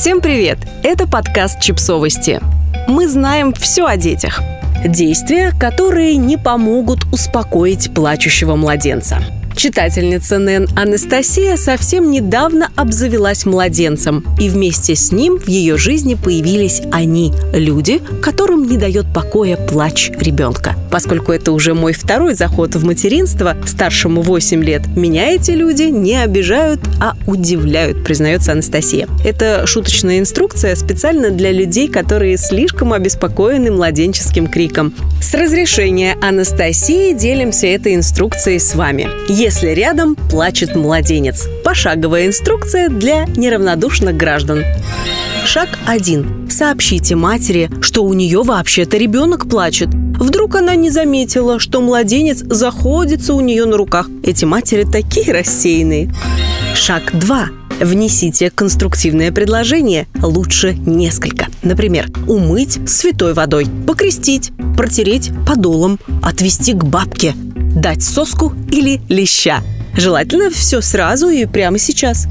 Всем привет! Это подкаст «Чипсовости». Мы знаем все о детях. Действия, которые не помогут успокоить плачущего младенца – Читательница Нэн Анастасия совсем недавно обзавелась младенцем, и вместе с ним в ее жизни появились они, люди, которым не дает покоя плач ребенка. Поскольку это уже мой второй заход в материнство, старшему 8 лет, меня эти люди не обижают, а удивляют, признается Анастасия. Это шуточная инструкция специально для людей, которые слишком обеспокоены младенческим криком. С разрешения Анастасии делимся этой инструкцией с вами если рядом плачет младенец. Пошаговая инструкция для неравнодушных граждан. Шаг 1. Сообщите матери, что у нее вообще-то ребенок плачет. Вдруг она не заметила, что младенец заходится у нее на руках. Эти матери такие рассеянные. Шаг 2. Внесите конструктивное предложение, лучше несколько. Например, умыть святой водой, покрестить, протереть подолом, отвести к бабке – дать соску или леща. Желательно все сразу и прямо сейчас.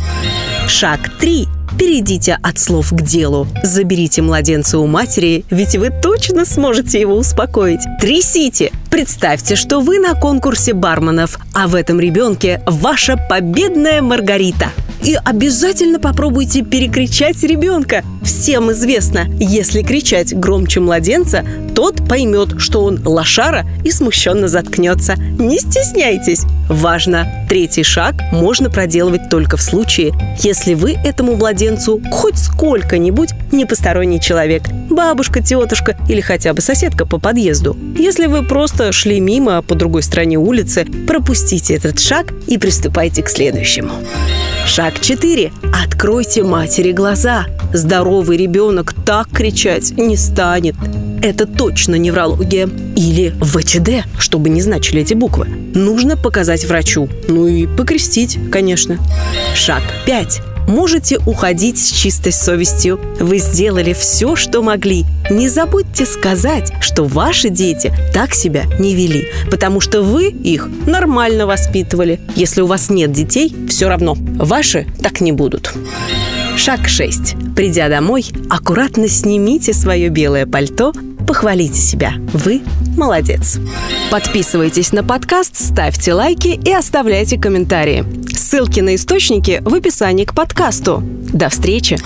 Шаг 3. Перейдите от слов к делу. Заберите младенца у матери, ведь вы точно сможете его успокоить. Трясите! Представьте, что вы на конкурсе барменов, а в этом ребенке ваша победная Маргарита. И обязательно попробуйте перекричать ребенка. Всем известно, если кричать громче младенца, тот поймет, что он лошара и смущенно заткнется. Не стесняйтесь. Важно, третий шаг можно проделывать только в случае, если вы этому младенцу хоть сколько-нибудь не посторонний человек, бабушка, тетушка или хотя бы соседка по подъезду. Если вы просто шли мимо по другой стороне улицы, пропустите этот шаг и приступайте к следующему. Шаг 4. Откройте матери глаза. Здоровый ребенок так кричать не станет. Это точно неврология. Или ВЧД, чтобы не значили эти буквы. Нужно показать врачу. Ну и покрестить, конечно. Шаг 5 можете уходить с чистой совестью. Вы сделали все, что могли. Не забудьте сказать, что ваши дети так себя не вели, потому что вы их нормально воспитывали. Если у вас нет детей, все равно. Ваши так не будут. Шаг 6. Придя домой, аккуратно снимите свое белое пальто, похвалите себя. Вы молодец. Подписывайтесь на подкаст, ставьте лайки и оставляйте комментарии. Ссылки на источники в описании к подкасту. До встречи!